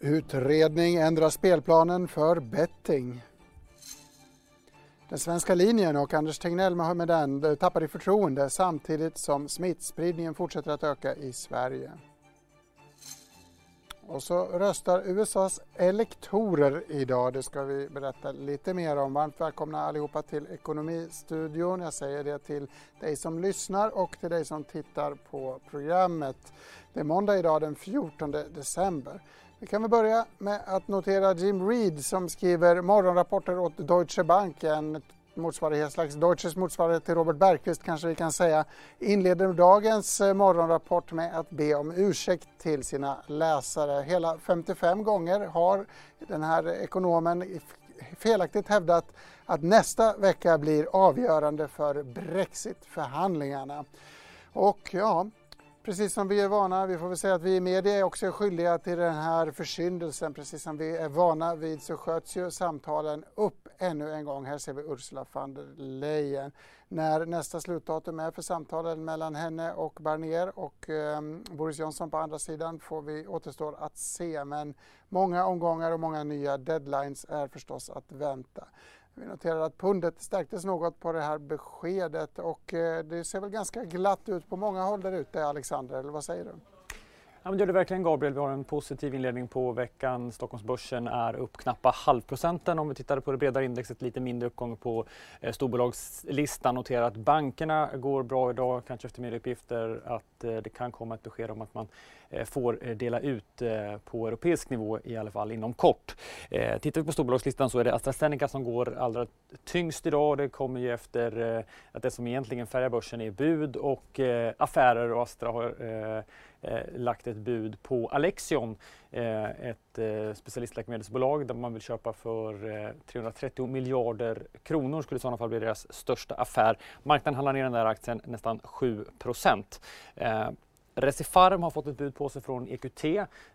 Utredning ändrar spelplanen för betting. Den svenska linjen och Anders Tegnell med den tappar i förtroende samtidigt som smittspridningen fortsätter att öka i Sverige. Och så röstar USAs elektorer idag. Det ska vi berätta lite mer om. Varmt välkomna allihopa till Ekonomistudion. Jag säger det till dig som lyssnar och till dig som tittar på programmet. Det är måndag idag den 14 december. Vi kan väl börja med att notera Jim Reed som skriver morgonrapporter åt Deutsche Bank, en motsvarighet, slags Deutsches motsvarighet till Robert Bergqvist kanske vi kan säga, inleder dagens eh, morgonrapport med att be om ursäkt till sina läsare. Hela 55 gånger har den här ekonomen felaktigt hävdat att nästa vecka blir avgörande för Brexitförhandlingarna. Och ja, precis som vi är vana, vi får väl säga att vi i media är också skyldiga till den här försyndelsen. Precis som vi är vana vid så sköts ju samtalen upp ännu en gång. Här ser vi Ursula von der Leyen. När nästa slutdatum är för samtalen mellan henne och Barnier och eh, Boris Johnson på andra sidan får vi återstår att se. Men många omgångar och många nya deadlines är förstås att vänta. Vi noterar att pundet stärktes något på det här beskedet och eh, det ser väl ganska glatt ut på många håll där ute, Alexander, eller vad säger du? Ja, men det gör det verkligen Gabriel. Vi har en positiv inledning på veckan. Stockholmsbörsen är upp knappa halvprocenten. Om vi tittar på det bredare indexet, lite mindre uppgång på eh, storbolagslistan. Notera att bankerna går bra idag, kanske efter medieuppgifter att eh, det kan komma ett besked om att man eh, får eh, dela ut eh, på europeisk nivå i alla fall inom kort. Eh, tittar vi på storbolagslistan så är det AstraZeneca som går allra tyngst idag. Det kommer ju efter eh, att det som egentligen färgar börsen är bud och eh, affärer och Astra har eh, lagt ett bud på Alexion, eh, ett eh, specialistläkemedelsbolag där man vill köpa för eh, 330 miljarder kronor. skulle i sådana fall bli deras största affär. Marknaden handlar ner den där aktien nästan 7 procent. Eh, Recipharm har fått ett bud på sig från EQT,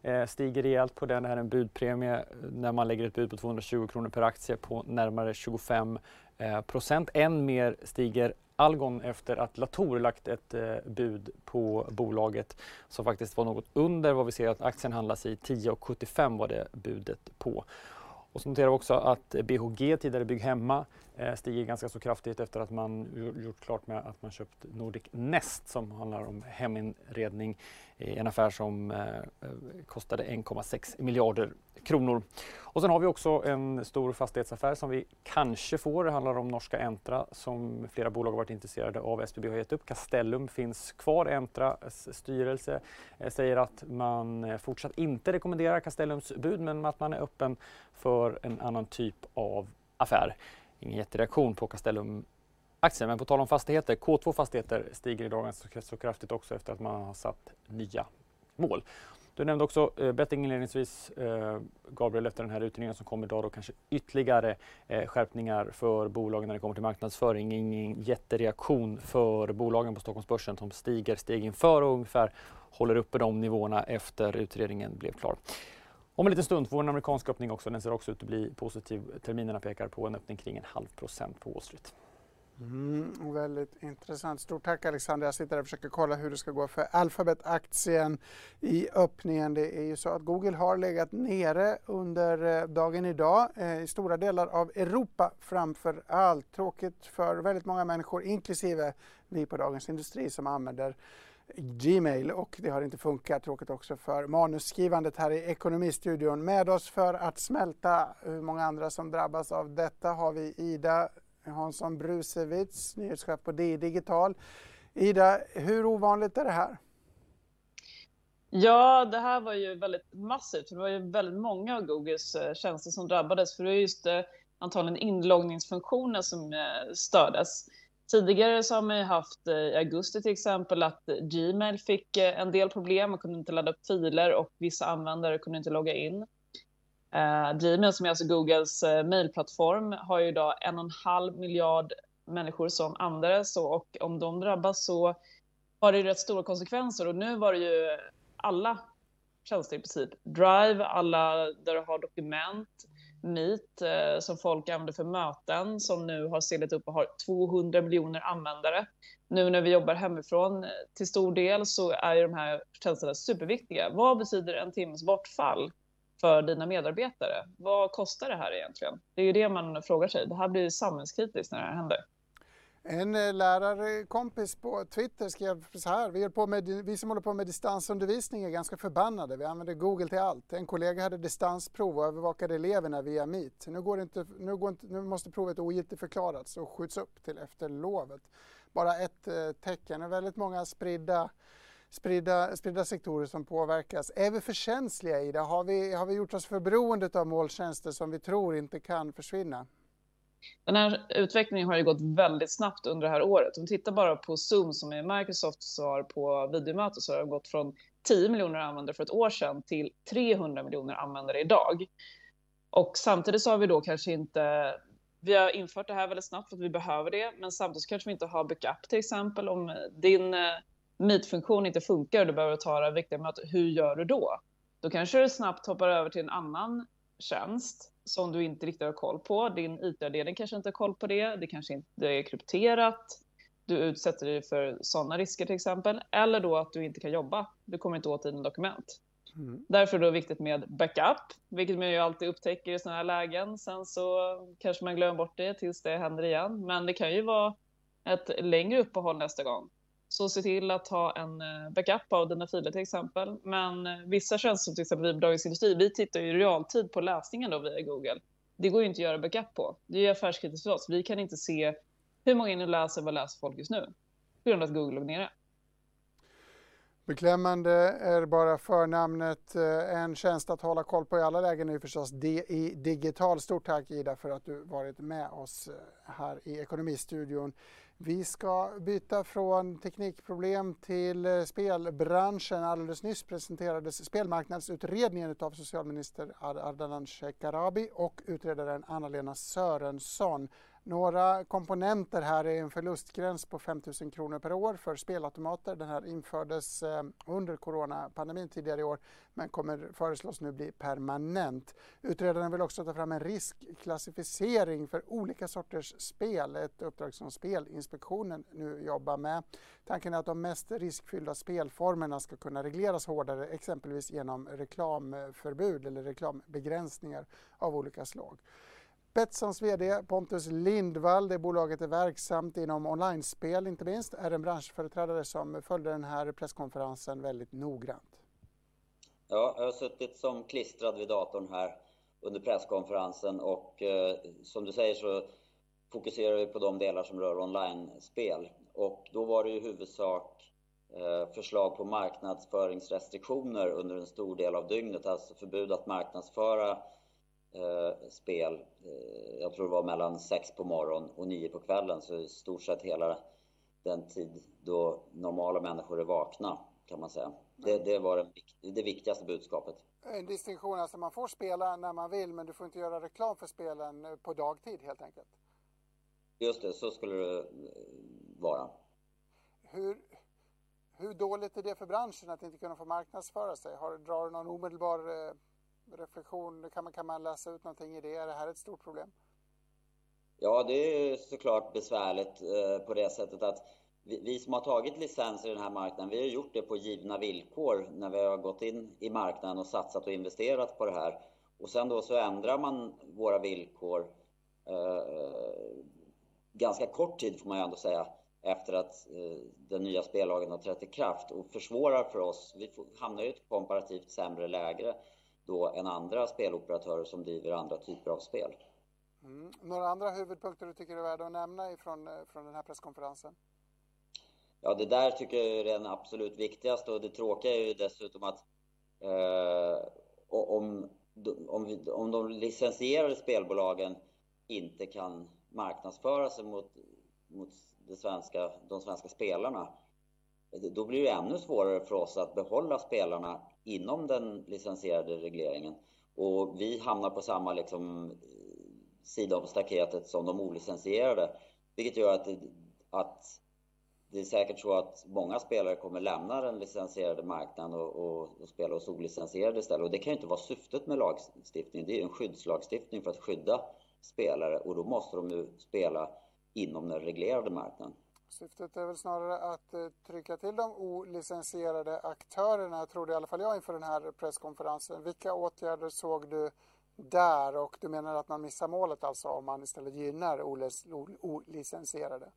eh, stiger rejält på den. Det här är en budpremie eh, när man lägger ett bud på 220 kronor per aktie på närmare 25 eh, procent. Än mer stiger Algon efter att Latour lagt ett eh, bud på bolaget som faktiskt var något under vad vi ser att aktien handlas i. 10,75 var det budet på. Och så noterar vi också att BHG, tidigare Bygg Hemma, eh, stiger ganska så kraftigt efter att man gjort klart med att man köpt Nordic Nest som handlar om heminredning en affär som eh, eh, kostade 1,6 miljarder kronor. Och sen har vi också en stor fastighetsaffär som vi kanske får. Det handlar om norska Entra som flera bolag har varit intresserade av. SBB har gett upp. Castellum finns kvar. Entras styrelse eh, säger att man fortsatt inte rekommenderar Castellums bud men att man är öppen för en annan typ av affär. Ingen jättereaktion på Castellum aktier. Men på tal om fastigheter, K2 Fastigheter stiger idag ganska så kraftigt också efter att man har satt nya mål. Du nämnde också eh, betting inledningsvis, eh, Gabriel, efter den här utredningen som kom idag, då kanske ytterligare eh, skärpningar för bolagen när det kommer till marknadsföring. Ingen jättereaktion för bolagen på Stockholmsbörsen som stiger steg inför och ungefär håller uppe de nivåerna efter utredningen blev klar. Om en liten stund får vi en amerikansk öppning också. Den ser också ut att bli positiv. Terminerna pekar på en öppning kring en halv procent på Wall Street. Mm, väldigt intressant. Stort tack Alexander. Jag sitter och försöker kolla hur det ska gå för Alphabet-aktien i öppningen. Det är ju så att Google har legat nere under eh, dagen idag eh, i stora delar av Europa framför allt. Tråkigt för väldigt många människor, inklusive vi på Dagens Industri som använder Gmail och det har inte funkat. Tråkigt också för manusskrivandet här i Ekonomistudion. Med oss för att smälta hur många andra som drabbas av detta har vi Ida Hansson Brusewitz, nyhetschef på DI Digital. Ida, hur ovanligt är det här? Ja, det här var ju väldigt massivt. Det var ju väldigt många av Googles eh, tjänster som drabbades. För det är just eh, antagligen inloggningsfunktionen som eh, stördes. Tidigare så har man ju haft i augusti till exempel att Gmail fick en del problem. Man kunde inte ladda upp filer och vissa användare kunde inte logga in. Uh, Gmail som är alltså Googles uh, mailplattform har ju idag en och en halv miljard människor som använder det. och om de drabbas så har det ju rätt stora konsekvenser och nu var det ju alla tjänster i princip. Drive, alla där du har dokument, Meet eh, som folk använder för möten som nu har seglat upp och har 200 miljoner användare. Nu när vi jobbar hemifrån eh, till stor del så är ju de här tjänsterna superviktiga. Vad betyder en timmes bortfall för dina medarbetare. Vad kostar det här egentligen? Det är ju det man frågar sig. Det här blir samhällskritiskt när det här händer. En eh, lärarkompis på Twitter skrev så här, vi, på med, vi som håller på med distansundervisning är ganska förbannade, vi använder Google till allt. En kollega hade distansprov och övervakade eleverna via Meet. Nu, går inte, nu, går inte, nu måste provet ogiltigförklaras och skjuts upp till efter lovet. Bara ett eh, tecken, är väldigt många spridda spridda, spridda sektorer som påverkas. Är vi för känsliga i det? Har vi, har vi gjort oss för beroende av molntjänster som vi tror inte kan försvinna? Den här utvecklingen har ju gått väldigt snabbt under det här året. Om vi tittar bara på Zoom som är Microsofts svar på videomöte så har det gått från 10 miljoner användare för ett år sedan till 300 miljoner användare idag. Och samtidigt så har vi då kanske inte vi har infört det här väldigt snabbt för att vi behöver det, men samtidigt kanske vi inte har backup till exempel. Om din eh, Meet-funktion inte funkar och du behöver ta det viktiga mötet, hur gör du då? Då kanske du snabbt hoppar över till en annan tjänst som du inte riktigt har koll på. Din IT-avdelning kanske inte har koll på det. Det kanske inte är krypterat. Du utsätter dig för sådana risker till exempel. Eller då att du inte kan jobba. Du kommer inte åt dina dokument. Mm. Därför är det viktigt med backup, vilket man ju alltid upptäcker i sådana här lägen. Sen så kanske man glömmer bort det tills det händer igen. Men det kan ju vara ett längre uppehåll nästa gång. Så se till att ha en eh, backup av dina filer till exempel. Men eh, vissa tjänster som till exempel vi på Dagens Industri, vi tittar ju i realtid på läsningen då via Google. Det går ju inte att göra backup på. Det är ju affärskritiskt för oss. Vi kan inte se hur många inne läser, vad läser folk just nu? På grund av att Google låg nere. Beklämmande är bara förnamnet. Eh, en tjänst att hålla koll på i alla lägen är förstås DI Digital. Stort tack Ida för att du varit med oss här i Ekonomistudion. Vi ska byta från teknikproblem till eh, spelbranschen. Alldeles nyss presenterades spelmarknadsutredningen av socialminister Ardalan Shekarabi och utredaren Anna-Lena Sörensson. Några komponenter här är en förlustgräns på 5 000 kronor per år för spelautomater. Den här infördes eh, under coronapandemin tidigare i år men kommer föreslås nu bli permanent. Utredaren vill också ta fram en riskklassificering för olika sorters spel, ett uppdrag som Spelinspektionen nu jobbar med. Tanken är att de mest riskfyllda spelformerna ska kunna regleras hårdare, exempelvis genom reklamförbud eller reklambegränsningar av olika slag. Betssons VD Pontus Lindvall, det bolaget är verksamt inom online-spel inte minst, är en branschföreträdare som följde den här presskonferensen väldigt noggrant. Ja, jag har suttit som klistrad vid datorn här under presskonferensen och eh, som du säger så fokuserar vi på de delar som rör online-spel. Och då var det i huvudsak eh, förslag på marknadsföringsrestriktioner under en stor del av dygnet, alltså förbud att marknadsföra eh, spel. Eh, jag tror det var mellan sex på morgonen och nio på kvällen, så i stort sett hela den tid då normala människor är vakna, kan man säga. Det, det var det, det viktigaste budskapet. En distinktion, alltså man får spela när man vill, men du får inte göra reklam för spelen på dagtid helt enkelt? Just det, så skulle det eh, vara. Hur, hur dåligt är det för branschen att inte kunna få marknadsföra sig? Har, drar du någon omedelbar eh, reflektion? Kan man, kan man läsa ut någonting i det? Är det här ett stort problem? Ja, det är såklart besvärligt eh, på det sättet att vi, vi, som har tagit licenser i den här marknaden, vi har gjort det på givna villkor när vi har gått in i marknaden och satsat och investerat på det här. Och sen då så ändrar man våra villkor eh, ganska kort tid får man ju ändå säga efter att eh, den nya spellagen har trätt i kraft och försvårar för oss. Vi hamnar i ett komparativt sämre läge då än andra speloperatörer som driver andra typer av spel. Mm. Några andra huvudpunkter du tycker är värda att nämna ifrån, eh, från den här presskonferensen? Ja, det där tycker jag är den absolut viktigaste och det tråkiga är ju dessutom att eh, om, om, om de licensierade spelbolagen inte kan marknadsföra sig mot, mot svenska, de svenska spelarna då blir det ännu svårare för oss att behålla spelarna inom den licensierade regleringen. Och vi hamnar på samma liksom, sida om staketet som de olicensierade. Vilket gör att, att det är säkert så att många spelare kommer lämna den licensierade marknaden och, och, och spela hos olicensierade istället. Och det kan ju inte vara syftet med lagstiftningen. Det är ju en skyddslagstiftning för att skydda spelare och då måste de ju spela inom den reglerade marknaden. Syftet är väl snarare att eh, trycka till de olicensierade aktörerna, trodde i alla fall jag inför den här presskonferensen. Vilka åtgärder såg du där och du menar att man missar målet alltså om man istället gynnar olicensierade?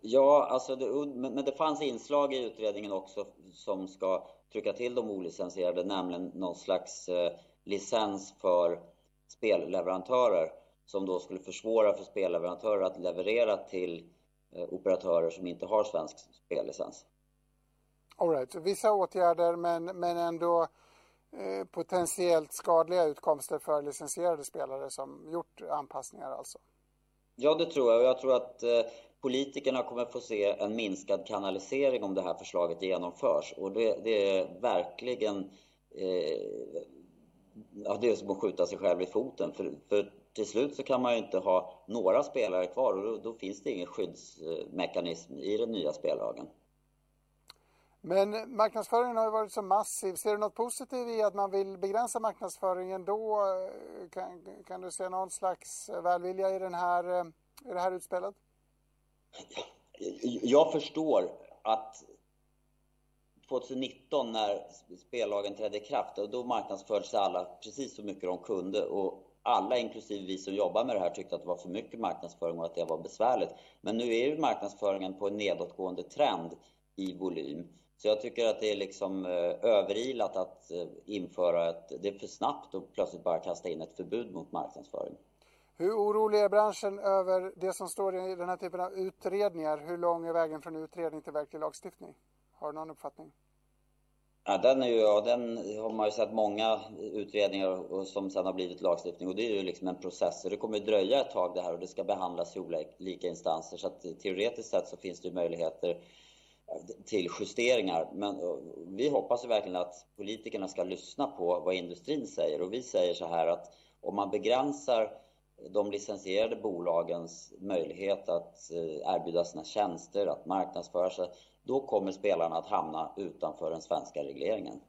Ja, alltså det, men det fanns inslag i utredningen också som ska trycka till de olicensierade, nämligen någon slags eh, licens för spelleverantörer som då skulle försvåra för spelleverantörer att leverera till operatörer som inte har svensk spellicens. All right. vissa åtgärder men, men ändå eh, potentiellt skadliga utkomster för licensierade spelare som gjort anpassningar alltså? Ja, det tror jag. Jag tror att eh, politikerna kommer få se en minskad kanalisering om det här förslaget genomförs. Och det, det är verkligen eh, ja, det är som att skjuta sig själv i foten. För, för till slut så kan man ju inte ha några spelare kvar och då, då finns det ingen skyddsmekanism i den nya spellagen. Men marknadsföringen har ju varit så massiv. Ser du något positivt i att man vill begränsa marknadsföringen då? Kan, kan du se någon slags välvilja i, den här, i det här utspelet? Jag förstår att 2019 när spellagen trädde i kraft, och då sig alla precis så mycket de kunde och alla, inklusive vi som jobbar med det här, tyckte att det var för mycket marknadsföring och att det var besvärligt. Men nu är ju marknadsföringen på en nedåtgående trend i volym. Så jag tycker att det är liksom eh, överilat att eh, införa ett... Det är för snabbt att plötsligt bara kasta in ett förbud mot marknadsföring. Hur orolig är branschen över det som står i den här typen av utredningar? Hur lång är vägen från utredning till verklig lagstiftning? Har du någon uppfattning? Ja, den, är ju, ja, den har man ju sett många utredningar och som sen har blivit lagstiftning och det är ju liksom en process. Så det kommer dröja ett tag det här och det ska behandlas i olika instanser. Så att teoretiskt sett så finns det ju möjligheter eh, till justeringar. Men eh, vi hoppas ju verkligen att politikerna ska lyssna på vad industrin säger och vi säger så här att om man begränsar de licensierade bolagens möjlighet att eh, erbjuda sina tjänster, att marknadsföra sig, då kommer spelarna att hamna utanför den svenska regleringen.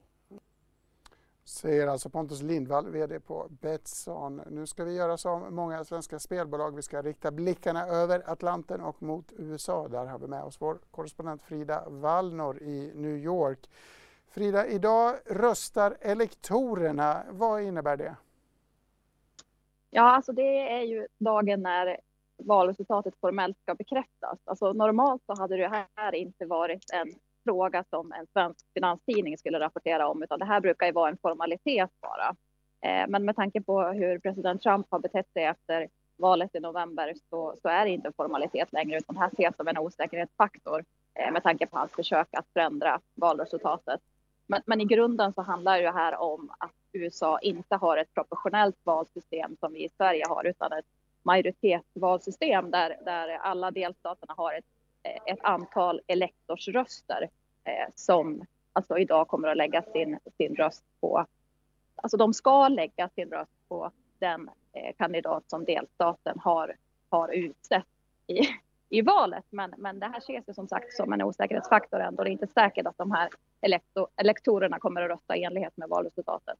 Säger alltså Pontus Lindvall, VD på Betsson. Nu ska vi göra som många svenska spelbolag. Vi ska rikta blickarna över Atlanten och mot USA. Där har vi med oss vår korrespondent Frida Wallnor i New York. Frida, idag röstar elektorerna. Vad innebär det? Ja, alltså det är ju dagen när valresultatet formellt ska bekräftas. Alltså normalt så hade det här inte varit en fråga som en svensk finanstidning skulle rapportera om, utan det här brukar ju vara en formalitet bara. Eh, men med tanke på hur president Trump har betett sig efter valet i november så, så är det inte en formalitet längre, utan det här ses som en osäkerhetsfaktor eh, med tanke på hans försök att förändra valresultatet. Men, men, i grunden så handlar det här om att USA inte har ett proportionellt valsystem som vi i Sverige har, utan ett majoritetsvalsystem där, där alla delstaterna har ett, eh, ett antal elektorsröster eh, som alltså idag kommer att lägga sin, sin röst på, alltså de ska lägga sin röst på den eh, kandidat som delstaten har, har utsett i, i valet. Men, men det här ses ju som sagt som en osäkerhetsfaktor ändå. Det är inte säkert att de här elektor, elektorerna kommer att rösta i enlighet med valresultatet.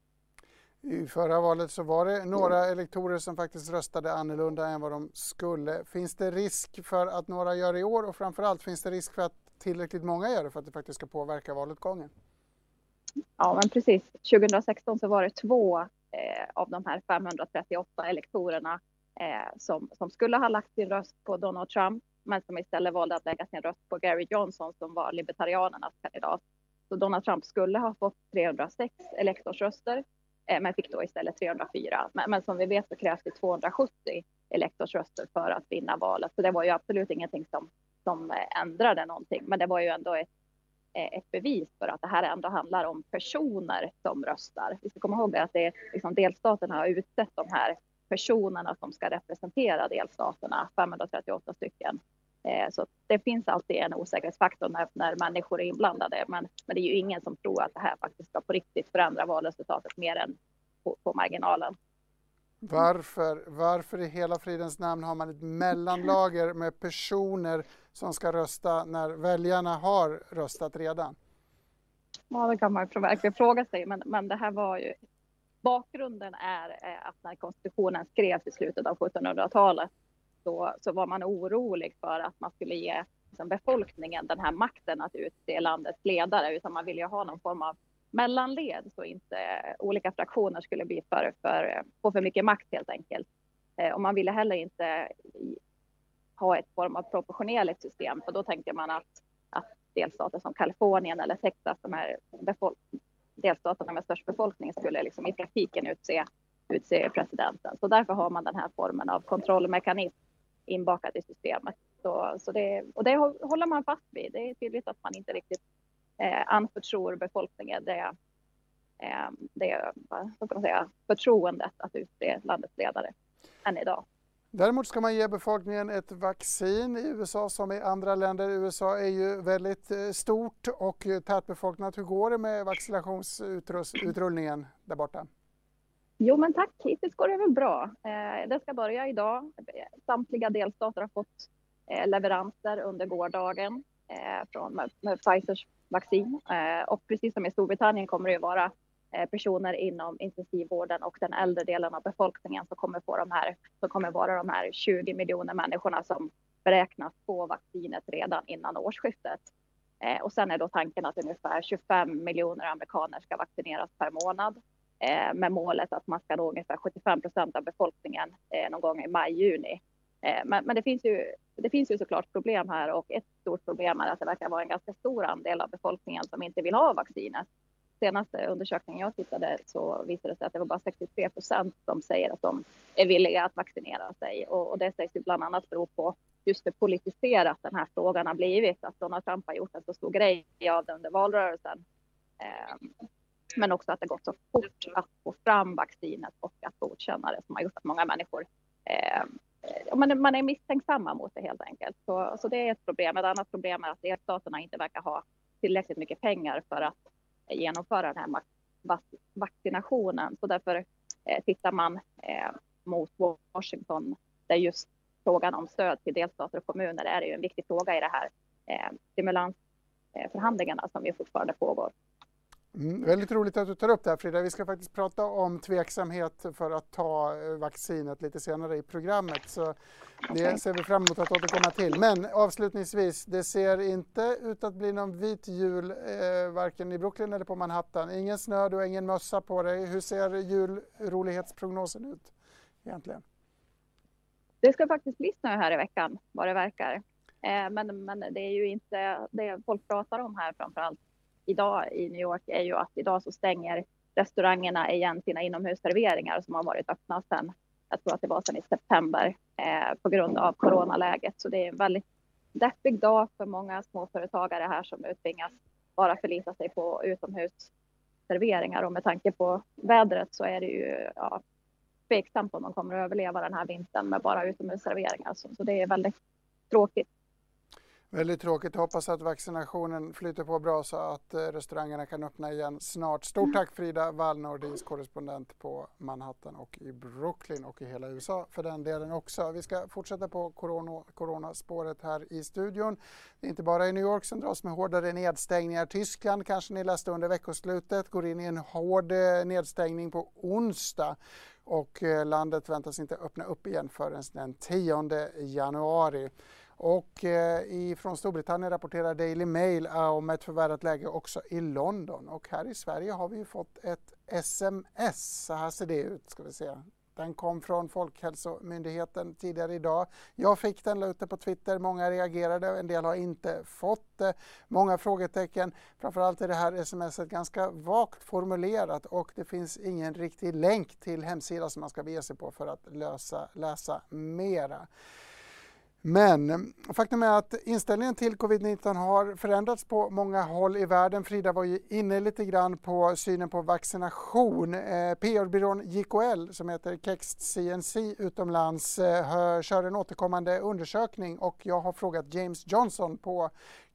I förra valet så var det några elektorer som faktiskt röstade annorlunda än vad de skulle. Finns det risk för att några gör det i år och framförallt finns det risk för att tillräckligt många gör det för att det faktiskt ska påverka valutgången? Ja, men precis. 2016 så var det två eh, av de här 538 elektorerna eh, som, som skulle ha lagt sin röst på Donald Trump, men som istället valde att lägga sin röst på Gary Johnson som var libertarianernas kandidat. Så Donald Trump skulle ha fått 306 elektorsröster Eh, men fick då istället 304. Men, men som vi vet så krävs det 270 elektorsröster för att vinna valet. Så det var ju absolut ingenting som, som eh, ändrade någonting. Men det var ju ändå ett, eh, ett bevis för att det här ändå handlar om personer som röstar. Vi ska komma ihåg det att det är liksom delstaterna har utsett de här personerna som ska representera delstaterna, 538 stycken. Eh, så det finns alltid en osäkerhetsfaktor när, när människor är inblandade. Men, men det är ju ingen som tror att det här faktiskt ska på riktigt förändra valresultatet mer än på, på marginalen. Varför, varför i hela fridens namn har man ett mellanlager med personer som ska rösta när väljarna har röstat redan? Ja, det kan man verkligen fråga sig. Men, men det här var ju... Bakgrunden är att när konstitutionen skrevs i slutet av 1700-talet så, så var man orolig för att man skulle ge liksom befolkningen den här makten att utse landets ledare, utan man ville ju ha någon form av mellanled så inte olika fraktioner skulle bli för, för, få för mycket makt helt enkelt. Eh, och man ville heller inte ha ett form av proportionerligt system, för då tänkte man att, att delstater som Kalifornien eller Texas, de här delstaterna med störst befolkning, skulle liksom i praktiken utse, utse presidenten. Så därför har man den här formen av kontrollmekanism inbakat i systemet. Så, så det, och det håller man fast vid. Det är tydligt att man inte riktigt eh, anförtror befolkningen det, eh, det vad ska man säga, förtroendet att utse landets ledare än idag. Däremot ska man ge befolkningen ett vaccin i USA som i andra länder. USA är ju väldigt eh, stort och tätbefolkat. Hur går det med vaccinationsutrullningen där borta? Jo, men tack. Hittills går det väl bra. Eh, det ska börja idag. Samtliga delstater har fått eh, leveranser under gårdagen eh, från med, med Pfizers vaccin. Eh, och precis som i Storbritannien kommer det ju vara Eh, personer inom intensivvården och den äldre delen av befolkningen som kommer, få de här, som kommer vara de här 20 miljoner människorna som beräknas få vaccinet redan innan årsskiftet. Eh, och sen är då tanken att ungefär 25 miljoner amerikaner ska vaccineras per månad Eh, med målet att man ska nå ungefär 75 procent av befolkningen eh, någon gång i maj-juni. Eh, men, men det, finns ju, det finns ju såklart problem här och ett stort problem är att det verkar vara en ganska stor andel av befolkningen som inte vill ha vaccinet senaste undersökningen jag tittade så visade det sig att det var bara 63 procent som säger att de är villiga att vaccinera sig. Och, och det sägs ju bland annat bero på just hur politiserat den här frågan har blivit. Att Donald Trump har gjort en så stor grej av det under valrörelsen. Eh, men också att det gått så fort att få fram vaccinet och att godkänna det som har gjort att många människor eh, man, man är misstänksamma mot det helt enkelt. Så, så det är ett problem. Ett annat problem är att delstaterna inte verkar ha tillräckligt mycket pengar för att genomföra den här vaccinationen. Så därför eh, tittar man eh, mot Washington där just frågan om stöd till delstater och kommuner är ju en viktig fråga i det här eh, stimulansförhandlingarna som ju fortfarande pågår. Mm, väldigt roligt att du tar upp det här Frida. Vi ska faktiskt prata om tveksamhet för att ta eh, vaccinet lite senare i programmet. Så det ser vi fram emot att återkomma till. Men avslutningsvis, det ser inte ut att bli någon vit jul eh, varken i Brooklyn eller på Manhattan. Ingen snö, du har ingen mössa på dig. Hur ser julrolighetsprognosen ut egentligen? Det ska faktiskt bli snö här i veckan vad det verkar. Eh, men, men det är ju inte det folk pratar om här framför allt idag i New York är ju att idag så stänger restaurangerna igen sina inomhusserveringar som har varit öppna sedan, jag tror att det var sedan i september eh, på grund av coronaläget. Så det är en väldigt deppig dag för många småföretagare här som nu tvingas bara förlita sig på utomhusserveringar och med tanke på vädret så är det ju ja, tveksamt om de kommer att överleva den här vintern med bara utomhusserveringar. Så, så det är väldigt tråkigt. Väldigt tråkigt. Hoppas att vaccinationen flyter på bra så att eh, restaurangerna kan öppna igen snart. Stort tack Frida Wall, Nordins korrespondent på Manhattan och i Brooklyn och i hela USA för den delen också. Vi ska fortsätta på corona, coronaspåret här i studion. Det är inte bara i New York som dras med hårdare nedstängningar. Tyskland kanske ni läste under veckoslutet går in i en hård eh, nedstängning på onsdag och eh, landet väntas inte öppna upp igen förrän den 10 januari. Och eh, från Storbritannien rapporterar Daily Mail ah, om ett förvärrat läge också i London. Och här i Sverige har vi fått ett sms. Så här ser det ut. Ska vi se. Den kom från Folkhälsomyndigheten tidigare idag. Jag fick den, la ut det på Twitter. Många reagerade, en del har inte fått det. Många frågetecken. Framförallt är det här smset ganska vagt formulerat och det finns ingen riktig länk till hemsida som man ska bege sig på för att lösa, läsa mera. Men faktum är att inställningen till covid-19 har förändrats på många håll i världen. Frida var ju inne lite grann på synen på vaccination. Eh, PR-byrån JKL som heter Kext CNC utomlands eh, kör en återkommande undersökning och jag har frågat James Johnson på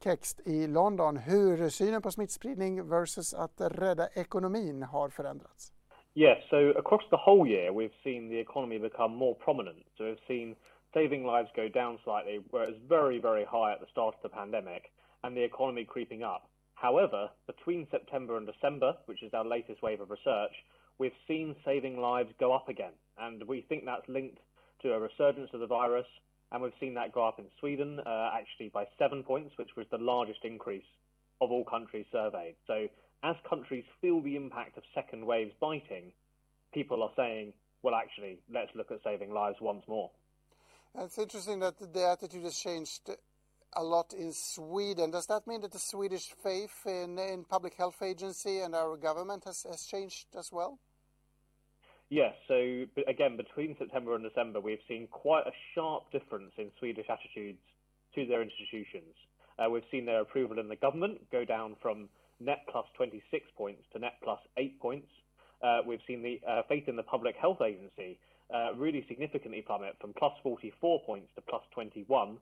Kext i London hur synen på smittspridning versus att rädda ekonomin har förändrats. Yes, so across the whole year we've seen the economy become more prominent. So we've seen saving lives go down slightly, where it was very, very high at the start of the pandemic, and the economy creeping up. However, between September and December, which is our latest wave of research, we've seen saving lives go up again. And we think that's linked to a resurgence of the virus and we've seen that go up in Sweden uh, actually by seven points, which was the largest increase of all countries surveyed. So as countries feel the impact of second waves biting, people are saying, well, actually, let's look at saving lives once more. It's interesting that the attitude has changed a lot in Sweden. Does that mean that the Swedish faith in, in public health agency and our government has, has changed as well? Yes. So again, between September and December, we've seen quite a sharp difference in Swedish attitudes to their institutions. Uh, we've seen their approval in the government go down from net plus 26 points to net plus 8 points. Uh, we've seen the uh, faith in the public health agency uh, really significantly plummet from plus 44 points to plus 21.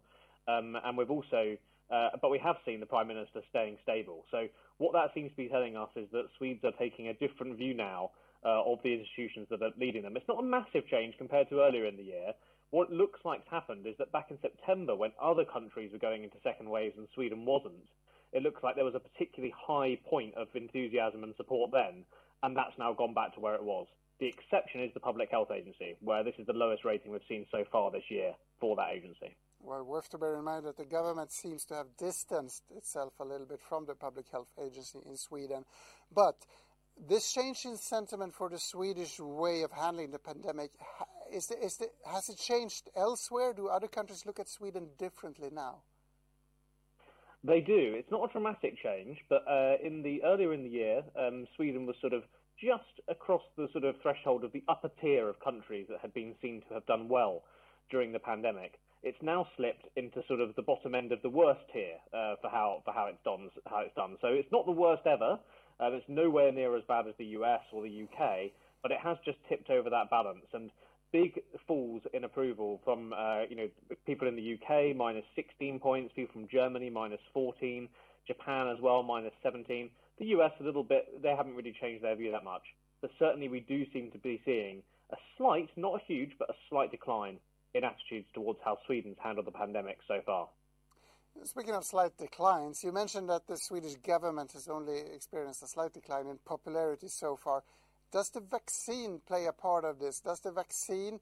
Um, and we've also, uh, but we have seen the Prime Minister staying stable. So what that seems to be telling us is that Swedes are taking a different view now uh, of the institutions that are leading them. It's not a massive change compared to earlier in the year. What looks like's happened is that back in September, when other countries were going into second waves and Sweden wasn't, it looks like there was a particularly high point of enthusiasm and support then, and that's now gone back to where it was. The exception is the Public Health Agency, where this is the lowest rating we've seen so far this year for that agency. Well, we have to bear in mind that the government seems to have distanced itself a little bit from the Public Health Agency in Sweden. But this change in sentiment for the Swedish way of handling the pandemic, is the, is the, has it changed elsewhere? Do other countries look at Sweden differently now? They do. It's not a dramatic change, but uh, in the earlier in the year, um, Sweden was sort of just across the sort of threshold of the upper tier of countries that had been seen to have done well during the pandemic. It's now slipped into sort of the bottom end of the worst tier uh, for how for how it's done. How it's done. So it's not the worst ever. Uh, it's nowhere near as bad as the US or the UK, but it has just tipped over that balance. And big falls in approval from uh, you know people in the UK minus 16 points, people from Germany minus 14, Japan as well minus 17. The US a little bit. They haven't really changed their view that much, but certainly we do seem to be seeing a slight, not a huge, but a slight decline in attitudes towards how Sweden's handled the pandemic so far. Speaking of slight declines, you mentioned that the Swedish government has only experienced a slight decline in popularity so far. Does the vaccine play a part of this? Does the vaccine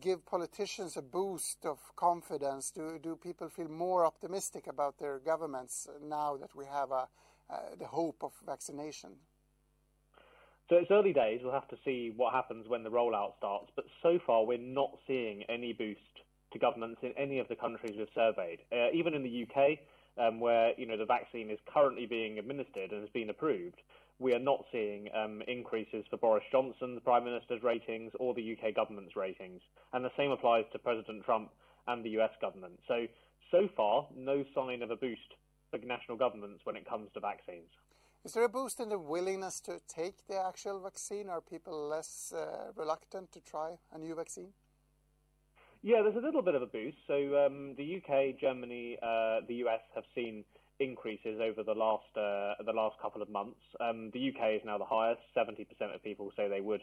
give politicians a boost of confidence? Do, do people feel more optimistic about their governments now that we have a, uh, the hope of vaccination? So it's early days. We'll have to see what happens when the rollout starts. But so far, we're not seeing any boost to governments in any of the countries we've surveyed. Uh, even in the UK, um, where you know the vaccine is currently being administered and has been approved, we are not seeing um, increases for Boris Johnson, the Prime Minister's ratings, or the UK government's ratings. And the same applies to President Trump and the US government. So, so far, no sign of a boost for national governments when it comes to vaccines. Is there a boost in the willingness to take the actual vaccine? Are people less uh, reluctant to try a new vaccine? Yeah, there's a little bit of a boost. So um, the UK, Germany, uh, the US have seen increases over the last uh, the last couple of months. Um, the UK is now the highest. 70% of people say they would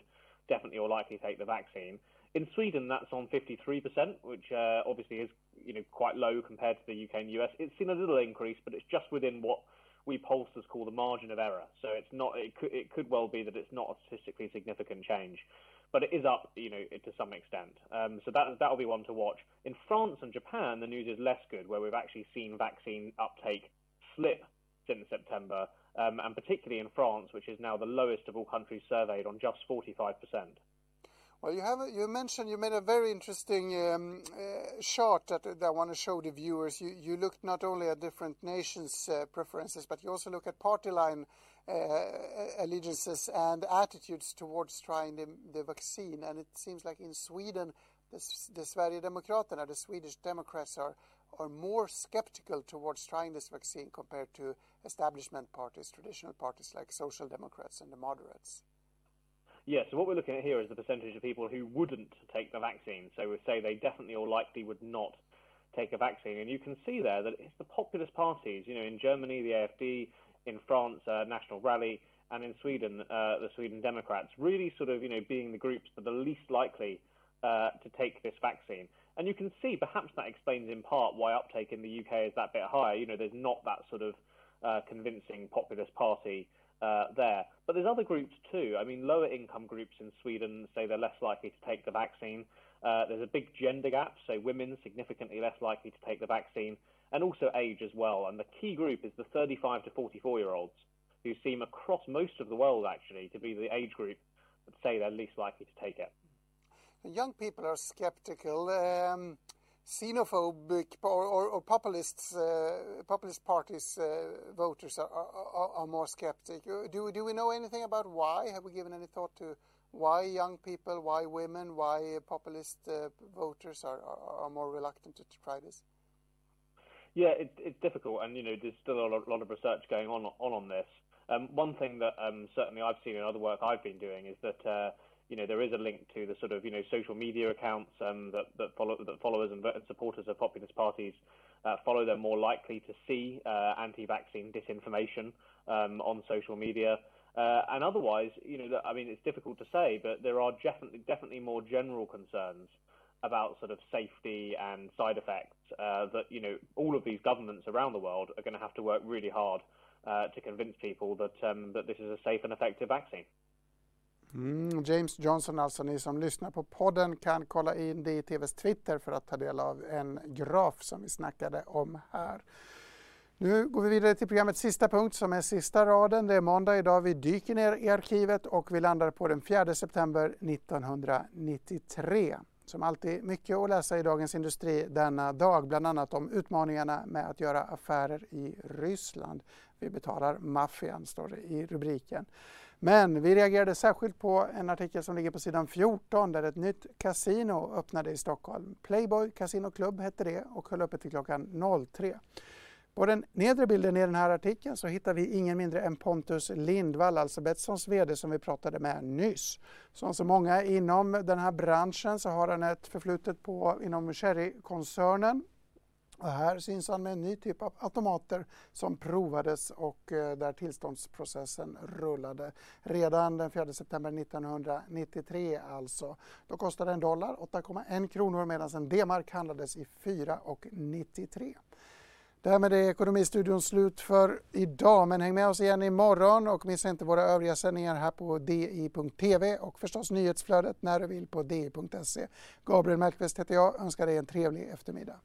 definitely or likely take the vaccine. In Sweden, that's on 53%, which uh, obviously is you know quite low compared to the UK and US. It's seen a little increase, but it's just within what we pollsters call the margin of error. So it's not. It could it could well be that it's not a statistically significant change, but it is up, you know, to some extent. Um, so that that will be one to watch. In France and Japan, the news is less good, where we've actually seen vaccine uptake slip since September, um, and particularly in France, which is now the lowest of all countries surveyed on just 45%. Well, you have you mentioned you made a very interesting um, uh, chart that, that I want to show the viewers. You you looked not only at different nations' uh, preferences, but you also look at party line uh, allegiances and attitudes towards trying the, the vaccine. And it seems like in Sweden, the, the the Swedish Democrats, are are more skeptical towards trying this vaccine compared to establishment parties, traditional parties like Social Democrats and the moderates? Yeah, so what we're looking at here is the percentage of people who wouldn't take the vaccine. So we say they definitely or likely would not take a vaccine. And you can see there that it's the populist parties, you know, in Germany, the AFD, in France, uh, National Rally, and in Sweden, uh, the Sweden Democrats, really sort of, you know, being the groups that are least likely uh, to take this vaccine. And you can see perhaps that explains in part why uptake in the UK is that bit higher. You know, there's not that sort of uh, convincing populist party uh, there. But there's other groups too. I mean, lower income groups in Sweden say they're less likely to take the vaccine. Uh, there's a big gender gap, so women significantly less likely to take the vaccine, and also age as well. And the key group is the 35 to 44 year olds, who seem across most of the world actually to be the age group that say they're least likely to take it. Young people are skeptical. Um, xenophobic or, or, or populists, uh, populist parties uh, voters are, are, are, more skeptic. Uh, do, do we know anything about why? Have we given any thought to why young people, why women, why populist uh, voters are, are, are, more reluctant to, to try this? Yeah, it, it's difficult, and you know there's still a lot, lot of research going on on on this. Um, one thing that um, certainly I've seen in other work I've been doing is that uh, you know there is a link to the sort of you know social media accounts um, that that follow that followers and, and supporters of populist parties uh, follow. They're more likely to see uh, anti-vaccine disinformation um, on social media. Uh, and otherwise, you know, I mean, it's difficult to say, but there are definitely definitely more general concerns about sort of safety and side effects uh, that you know all of these governments around the world are going to have to work really hard uh, to convince people that um, that this is a safe and effective vaccine. Mm, James Johnson alltså, ni som lyssnar på podden kan kolla in det i TVs Twitter för att ta del av en graf som vi snackade om här. Nu går vi vidare till programmets sista punkt som är sista raden. Det är måndag idag. Vi dyker ner i arkivet och vi landar på den 4 september 1993. Som alltid mycket att läsa i Dagens Industri denna dag, bland annat om utmaningarna med att göra affärer i Ryssland. Vi betalar maffian, står det i rubriken. Men vi reagerade särskilt på en artikel som ligger på sidan 14 där ett nytt kasino öppnade i Stockholm. Playboy Casino Club hette det och höll öppet till klockan 03. På den nedre bilden i den här artikeln så hittar vi ingen mindre än Pontus Lindvall, alltså Betssons VD som vi pratade med nyss. Som så många inom den här branschen så har han ett förflutet på, inom Cherry-koncernen och här syns han med en ny typ av automater som provades och eh, där tillståndsprocessen rullade redan den 4 september 1993 alltså. Då kostade en dollar 8,1 kronor medan en D-mark handlades i 4,93. Därmed är Ekonomistudion slut för idag, men häng med oss igen imorgon och missa inte våra övriga sändningar här på di.tv och förstås nyhetsflödet när du vill på di.se. Gabriel Mellqvist heter jag, önskar dig en trevlig eftermiddag.